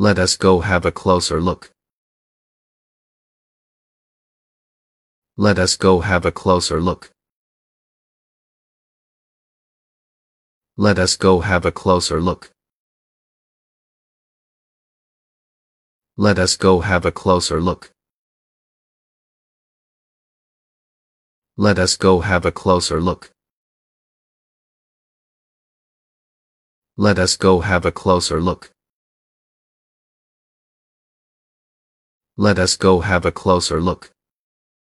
Let us go have a closer look. Let us go have a closer look. Let us go have a closer look. Let us go have a closer look. Let us go have a closer look. Let us go have a closer look. Let us go have a closer look.